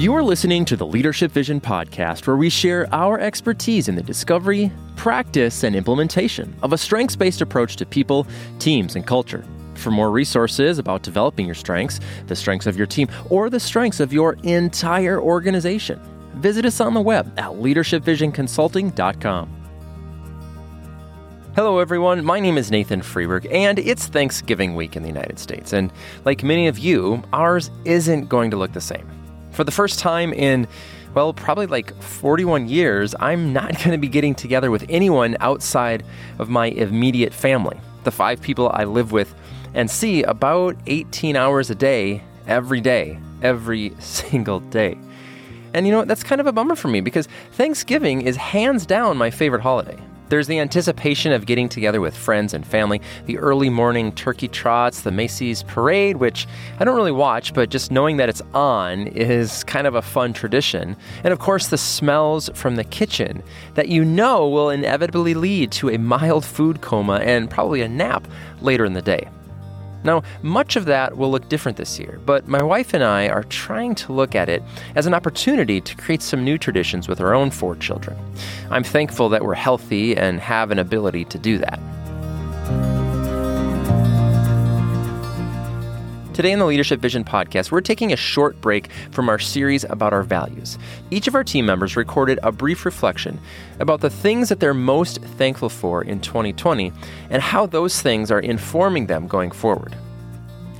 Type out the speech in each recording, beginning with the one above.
You are listening to the Leadership Vision podcast, where we share our expertise in the discovery, practice, and implementation of a strengths based approach to people, teams, and culture. For more resources about developing your strengths, the strengths of your team, or the strengths of your entire organization, visit us on the web at leadershipvisionconsulting.com. Hello, everyone. My name is Nathan Freeburg, and it's Thanksgiving week in the United States. And like many of you, ours isn't going to look the same. For the first time in, well, probably like 41 years, I'm not going to be getting together with anyone outside of my immediate family, the five people I live with and see about 18 hours a day, every day, every single day. And you know, what, that's kind of a bummer for me because Thanksgiving is hands down my favorite holiday. There's the anticipation of getting together with friends and family, the early morning turkey trots, the Macy's parade, which I don't really watch, but just knowing that it's on is kind of a fun tradition. And of course, the smells from the kitchen that you know will inevitably lead to a mild food coma and probably a nap later in the day. Now, much of that will look different this year, but my wife and I are trying to look at it as an opportunity to create some new traditions with our own four children. I'm thankful that we're healthy and have an ability to do that. Today in the Leadership Vision podcast, we're taking a short break from our series about our values. Each of our team members recorded a brief reflection about the things that they're most thankful for in 2020 and how those things are informing them going forward.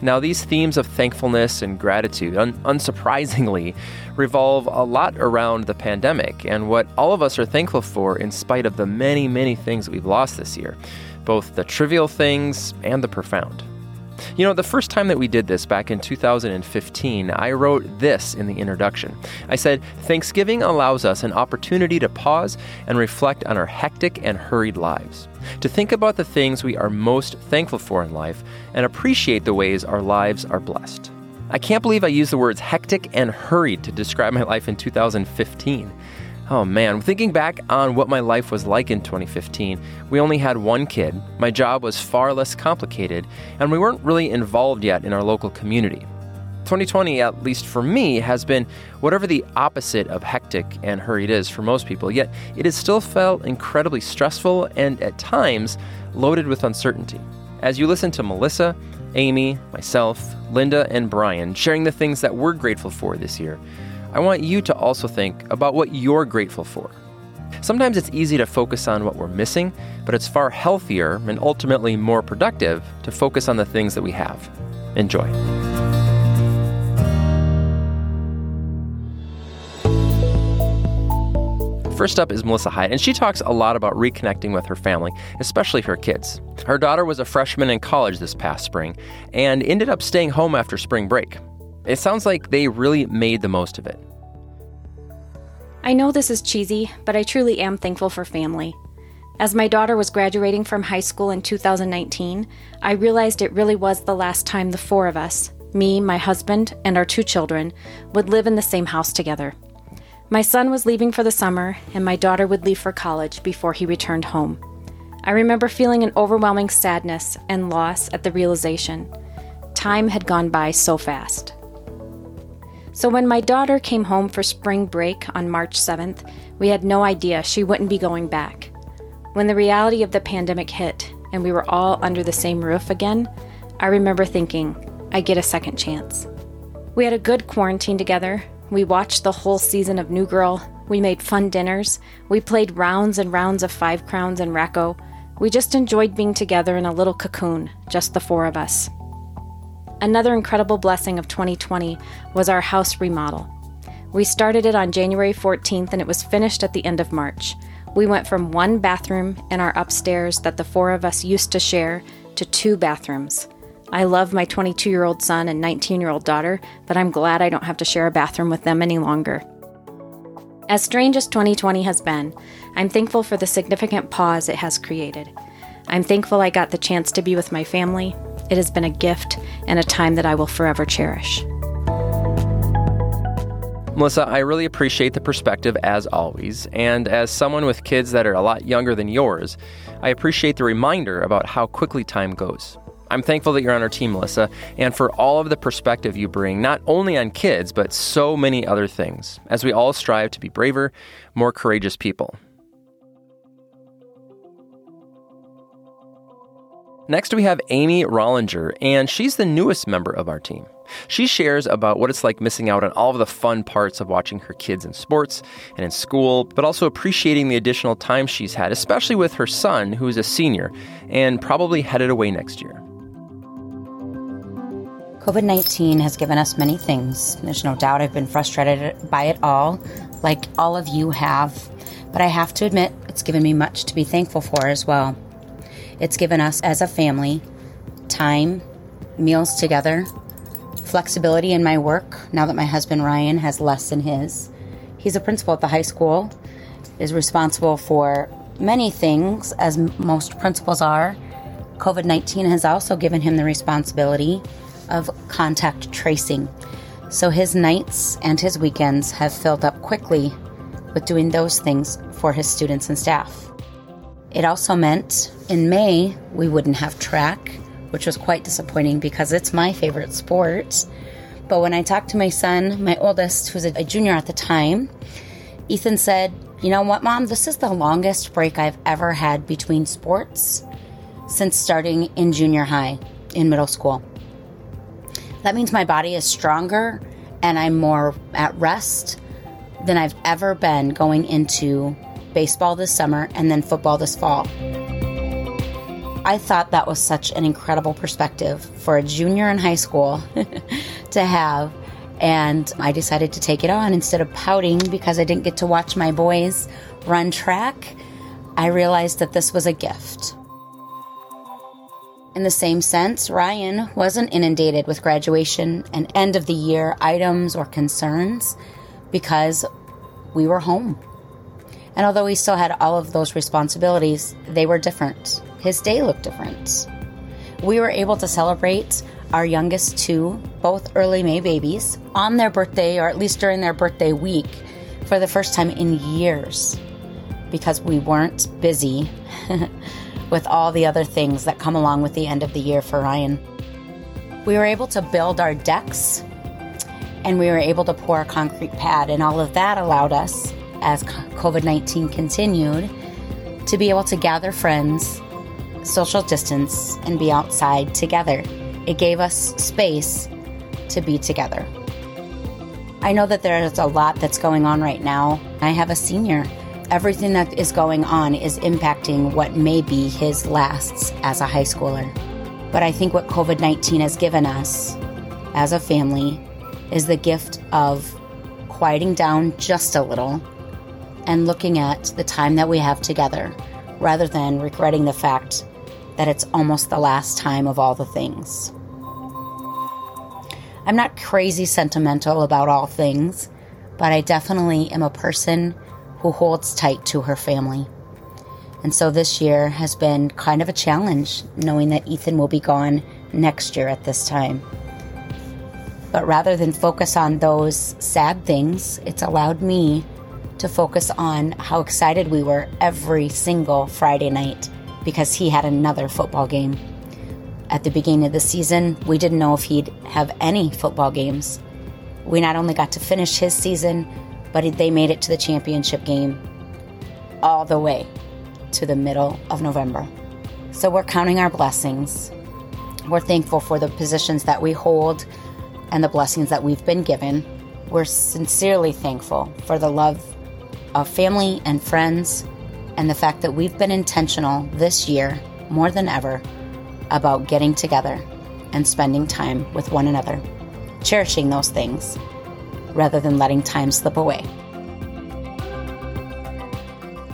Now, these themes of thankfulness and gratitude, un- unsurprisingly, revolve a lot around the pandemic and what all of us are thankful for in spite of the many, many things that we've lost this year, both the trivial things and the profound. You know, the first time that we did this back in 2015, I wrote this in the introduction. I said, Thanksgiving allows us an opportunity to pause and reflect on our hectic and hurried lives, to think about the things we are most thankful for in life, and appreciate the ways our lives are blessed. I can't believe I used the words hectic and hurried to describe my life in 2015. Oh man, thinking back on what my life was like in 2015, we only had one kid, my job was far less complicated, and we weren't really involved yet in our local community. 2020, at least for me, has been whatever the opposite of hectic and hurried is for most people, yet it has still felt incredibly stressful and at times loaded with uncertainty. As you listen to Melissa, Amy, myself, Linda, and Brian sharing the things that we're grateful for this year, I want you to also think about what you're grateful for. Sometimes it's easy to focus on what we're missing, but it's far healthier and ultimately more productive to focus on the things that we have. Enjoy. First up is Melissa Hyde, and she talks a lot about reconnecting with her family, especially her kids. Her daughter was a freshman in college this past spring and ended up staying home after spring break. It sounds like they really made the most of it. I know this is cheesy, but I truly am thankful for family. As my daughter was graduating from high school in 2019, I realized it really was the last time the four of us me, my husband, and our two children would live in the same house together. My son was leaving for the summer, and my daughter would leave for college before he returned home. I remember feeling an overwhelming sadness and loss at the realization. Time had gone by so fast. So when my daughter came home for spring break on March 7th, we had no idea she wouldn't be going back. When the reality of the pandemic hit and we were all under the same roof again, I remember thinking, I get a second chance. We had a good quarantine together. We watched the whole season of New Girl. We made fun dinners. We played rounds and rounds of Five Crowns and Rack-O. We just enjoyed being together in a little cocoon, just the four of us. Another incredible blessing of 2020 was our house remodel. We started it on January 14th and it was finished at the end of March. We went from one bathroom in our upstairs that the four of us used to share to two bathrooms. I love my 22 year old son and 19 year old daughter, but I'm glad I don't have to share a bathroom with them any longer. As strange as 2020 has been, I'm thankful for the significant pause it has created. I'm thankful I got the chance to be with my family, it has been a gift and a time that I will forever cherish. Melissa, I really appreciate the perspective as always. And as someone with kids that are a lot younger than yours, I appreciate the reminder about how quickly time goes. I'm thankful that you're on our team, Melissa, and for all of the perspective you bring, not only on kids, but so many other things, as we all strive to be braver, more courageous people. Next, we have Amy Rollinger, and she's the newest member of our team. She shares about what it's like missing out on all of the fun parts of watching her kids in sports and in school, but also appreciating the additional time she's had, especially with her son, who is a senior and probably headed away next year. COVID 19 has given us many things. There's no doubt I've been frustrated by it all, like all of you have. But I have to admit, it's given me much to be thankful for as well. It's given us as a family time, meals together, flexibility in my work now that my husband Ryan has less than his. He's a principal at the high school, is responsible for many things, as most principals are. COVID 19 has also given him the responsibility of contact tracing. So his nights and his weekends have filled up quickly with doing those things for his students and staff. It also meant in May we wouldn't have track, which was quite disappointing because it's my favorite sport. But when I talked to my son, my oldest, who's a junior at the time, Ethan said, You know what, mom? This is the longest break I've ever had between sports since starting in junior high, in middle school. That means my body is stronger and I'm more at rest than I've ever been going into baseball this summer, and then football this fall. I thought that was such an incredible perspective for a junior in high school to have. And I decided to take it on instead of pouting because I didn't get to watch my boys run track. I realized that this was a gift. In the same sense, Ryan wasn't inundated with graduation and end of the year items or concerns because we were home. And although he still had all of those responsibilities, they were different. His day looked different. We were able to celebrate our youngest two, both early May babies, on their birthday, or at least during their birthday week, for the first time in years because we weren't busy with all the other things that come along with the end of the year for Ryan. We were able to build our decks and we were able to pour a concrete pad, and all of that allowed us as COVID 19 continued to be able to gather friends, social distance, and be outside together. It gave us space to be together. I know that there is a lot that's going on right now. I have a senior. Everything that is going on is impacting what may be his lasts as a high schooler. But I think what COVID 19 has given us as a family is the gift of quieting down just a little and looking at the time that we have together rather than regretting the fact that it's almost the last time of all the things. I'm not crazy sentimental about all things, but I definitely am a person who holds tight to her family. And so this year has been kind of a challenge, knowing that Ethan will be gone next year at this time. But rather than focus on those sad things, it's allowed me to focus on how excited we were every single Friday night because he had another football game. At the beginning of the season, we didn't know if he'd have any football games. We not only got to finish his season, but they made it to the championship game all the way to the middle of November. So we're counting our blessings. We're thankful for the positions that we hold and the blessings that we've been given. We're sincerely thankful for the love of family and friends, and the fact that we've been intentional this year more than ever about getting together and spending time with one another, cherishing those things rather than letting time slip away.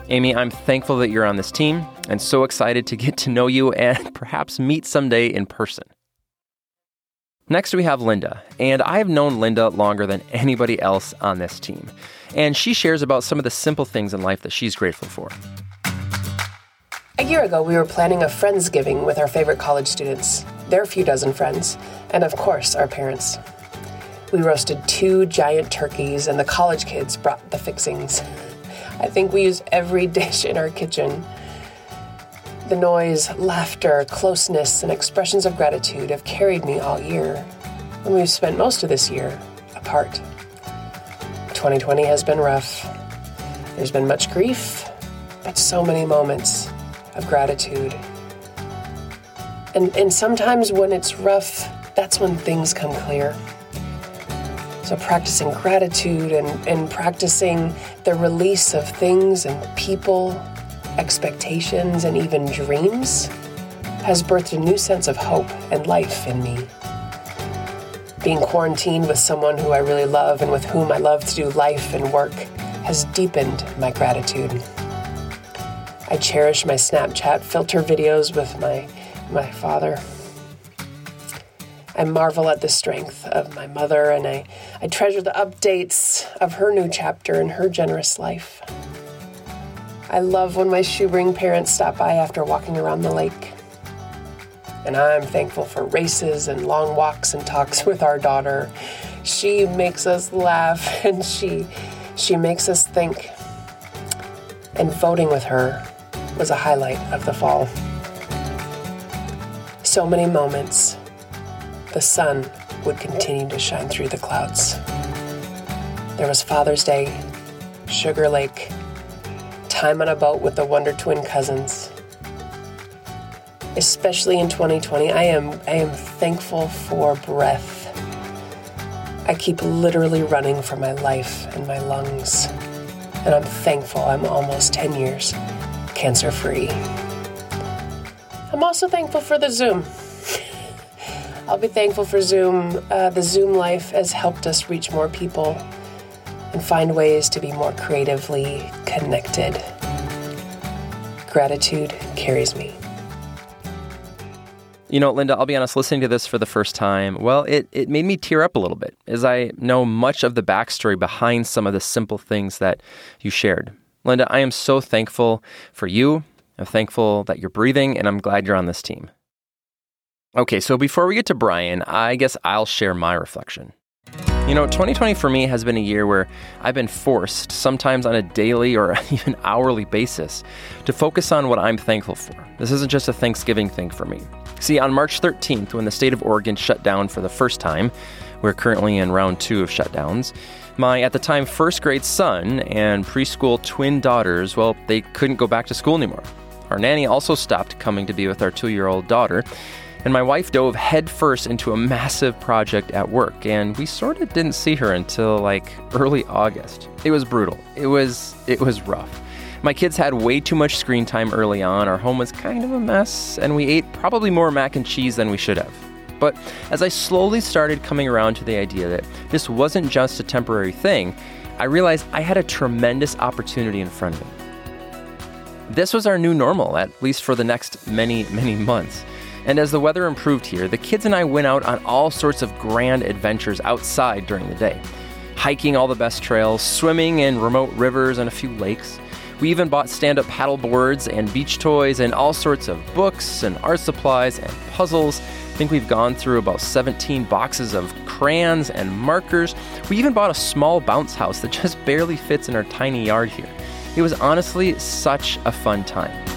Amy, I'm thankful that you're on this team and so excited to get to know you and perhaps meet someday in person. Next, we have Linda, and I have known Linda longer than anybody else on this team. And she shares about some of the simple things in life that she's grateful for. A year ago, we were planning a Friendsgiving with our favorite college students, their few dozen friends, and of course, our parents. We roasted two giant turkeys, and the college kids brought the fixings. I think we used every dish in our kitchen. The noise, laughter, closeness, and expressions of gratitude have carried me all year, and we've spent most of this year apart. 2020 has been rough. There's been much grief, but so many moments of gratitude. And, and sometimes when it's rough, that's when things come clear. So, practicing gratitude and, and practicing the release of things and people, expectations, and even dreams has birthed a new sense of hope and life in me. Being quarantined with someone who I really love and with whom I love to do life and work has deepened my gratitude. I cherish my Snapchat filter videos with my, my father. I marvel at the strength of my mother and I, I treasure the updates of her new chapter in her generous life. I love when my Schubring parents stop by after walking around the lake. And I'm thankful for races and long walks and talks with our daughter. She makes us laugh and she she makes us think. And voting with her was a highlight of the fall. So many moments the sun would continue to shine through the clouds. There was Father's Day, Sugar Lake, time on a boat with the Wonder Twin cousins. Especially in 2020, I am I am thankful for breath. I keep literally running for my life and my lungs. And I'm thankful I'm almost 10 years cancer free. I'm also thankful for the Zoom. I'll be thankful for Zoom. Uh, the Zoom life has helped us reach more people and find ways to be more creatively connected. Gratitude carries me. You know, Linda, I'll be honest, listening to this for the first time, well, it, it made me tear up a little bit as I know much of the backstory behind some of the simple things that you shared. Linda, I am so thankful for you. I'm thankful that you're breathing, and I'm glad you're on this team. Okay, so before we get to Brian, I guess I'll share my reflection. You know, 2020 for me has been a year where I've been forced, sometimes on a daily or even hourly basis, to focus on what I'm thankful for. This isn't just a Thanksgiving thing for me. See, on March 13th, when the state of Oregon shut down for the first time, we're currently in round two of shutdowns. My, at the time, first grade son and preschool twin daughters, well, they couldn't go back to school anymore. Our nanny also stopped coming to be with our two year old daughter, and my wife dove headfirst into a massive project at work, and we sort of didn't see her until like early August. It was brutal. It was it was rough. My kids had way too much screen time early on. Our home was kind of a mess, and we ate probably more mac and cheese than we should have. But as I slowly started coming around to the idea that this wasn't just a temporary thing, I realized I had a tremendous opportunity in front of me. This was our new normal, at least for the next many, many months. And as the weather improved here, the kids and I went out on all sorts of grand adventures outside during the day hiking all the best trails, swimming in remote rivers and a few lakes. We even bought stand up paddle boards and beach toys and all sorts of books and art supplies and puzzles. I think we've gone through about 17 boxes of crayons and markers. We even bought a small bounce house that just barely fits in our tiny yard here. It was honestly such a fun time.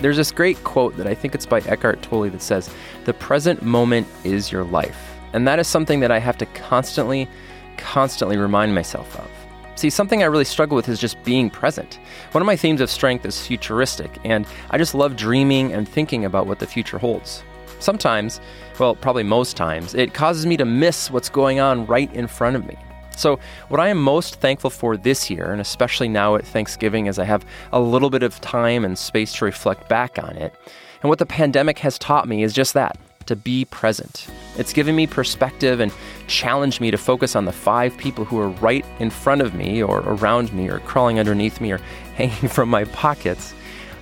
There's this great quote that I think it's by Eckhart Tolle that says, The present moment is your life. And that is something that I have to constantly, constantly remind myself of. See, something I really struggle with is just being present. One of my themes of strength is futuristic, and I just love dreaming and thinking about what the future holds. Sometimes, well, probably most times, it causes me to miss what's going on right in front of me. So, what I am most thankful for this year, and especially now at Thanksgiving is I have a little bit of time and space to reflect back on it, and what the pandemic has taught me is just that to be present. It's given me perspective and challenged me to focus on the five people who are right in front of me, or around me, or crawling underneath me, or hanging from my pockets.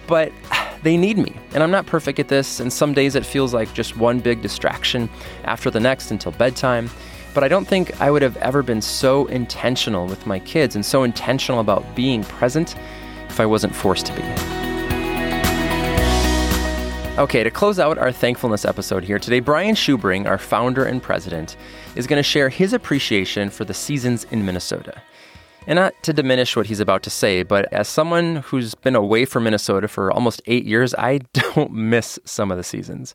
But they need me, and I'm not perfect at this, and some days it feels like just one big distraction after the next until bedtime but I don't think I would have ever been so intentional with my kids and so intentional about being present if I wasn't forced to be. Okay, to close out our thankfulness episode here today, Brian Schubring, our founder and president, is going to share his appreciation for the seasons in Minnesota. And not to diminish what he's about to say, but as someone who's been away from Minnesota for almost eight years, I don't miss some of the seasons.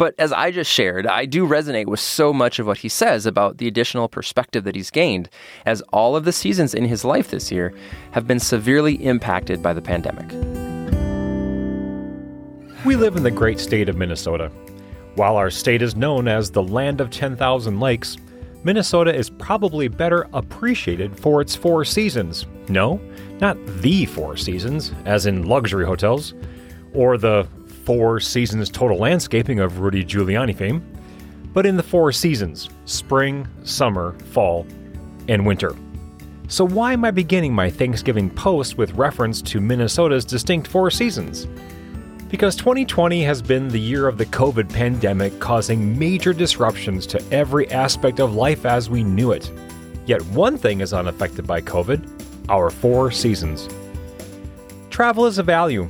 But as I just shared, I do resonate with so much of what he says about the additional perspective that he's gained, as all of the seasons in his life this year have been severely impacted by the pandemic. We live in the great state of Minnesota. While our state is known as the land of 10,000 lakes, Minnesota is probably better appreciated for its four seasons. No, not the four seasons, as in luxury hotels, or the four seasons total landscaping of Rudy Giuliani fame, but in the four seasons spring, summer, fall, and winter. So, why am I beginning my Thanksgiving post with reference to Minnesota's distinct four seasons? Because 2020 has been the year of the COVID pandemic, causing major disruptions to every aspect of life as we knew it. Yet one thing is unaffected by COVID our four seasons. Travel is a value,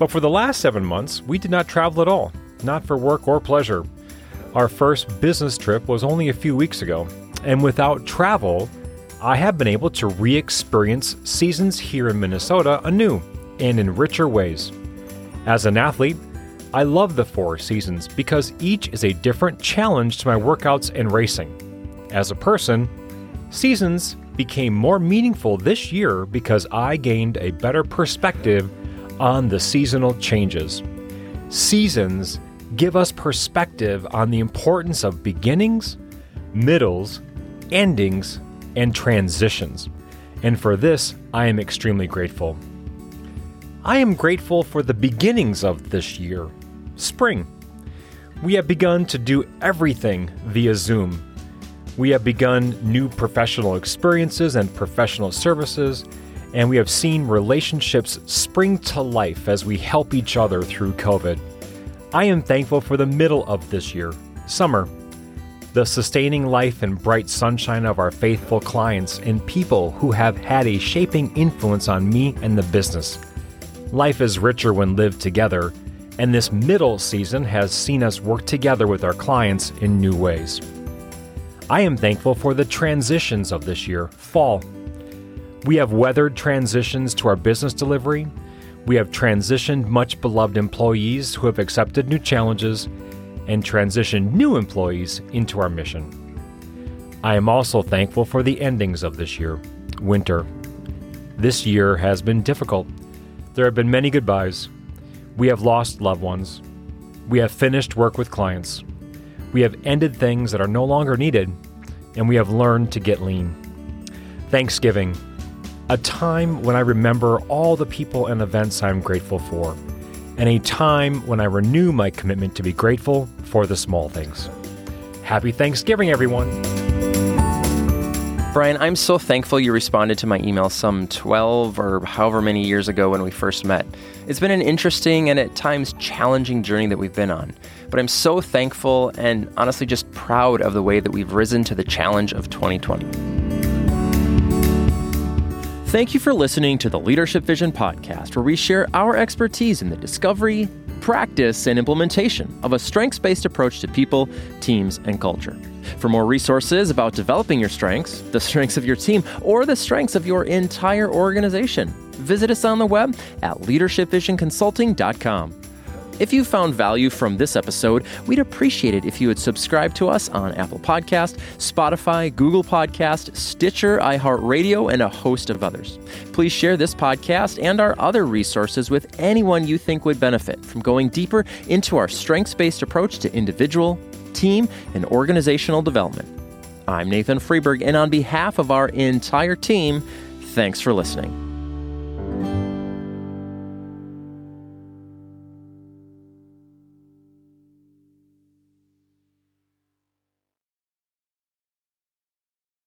but for the last seven months, we did not travel at all, not for work or pleasure. Our first business trip was only a few weeks ago, and without travel, I have been able to re experience seasons here in Minnesota anew and in richer ways. As an athlete, I love the four seasons because each is a different challenge to my workouts and racing. As a person, seasons became more meaningful this year because I gained a better perspective on the seasonal changes. Seasons give us perspective on the importance of beginnings, middles, endings, and transitions. And for this, I am extremely grateful. I am grateful for the beginnings of this year, spring. We have begun to do everything via Zoom. We have begun new professional experiences and professional services and we have seen relationships spring to life as we help each other through COVID. I am thankful for the middle of this year, summer, the sustaining life and bright sunshine of our faithful clients and people who have had a shaping influence on me and the business. Life is richer when lived together, and this middle season has seen us work together with our clients in new ways. I am thankful for the transitions of this year, fall, we have weathered transitions to our business delivery. We have transitioned much beloved employees who have accepted new challenges and transitioned new employees into our mission. I am also thankful for the endings of this year, winter. This year has been difficult. There have been many goodbyes. We have lost loved ones. We have finished work with clients. We have ended things that are no longer needed, and we have learned to get lean. Thanksgiving a time when I remember all the people and events I'm grateful for, and a time when I renew my commitment to be grateful for the small things. Happy Thanksgiving, everyone! Brian, I'm so thankful you responded to my email some 12 or however many years ago when we first met. It's been an interesting and at times challenging journey that we've been on, but I'm so thankful and honestly just proud of the way that we've risen to the challenge of 2020. Thank you for listening to the Leadership Vision podcast, where we share our expertise in the discovery, practice, and implementation of a strengths based approach to people, teams, and culture. For more resources about developing your strengths, the strengths of your team, or the strengths of your entire organization, visit us on the web at leadershipvisionconsulting.com. If you found value from this episode, we'd appreciate it if you would subscribe to us on Apple Podcast, Spotify, Google Podcast, Stitcher, iHeartRadio, and a host of others. Please share this podcast and our other resources with anyone you think would benefit from going deeper into our strengths-based approach to individual, team, and organizational development. I'm Nathan Freeburg, and on behalf of our entire team, thanks for listening.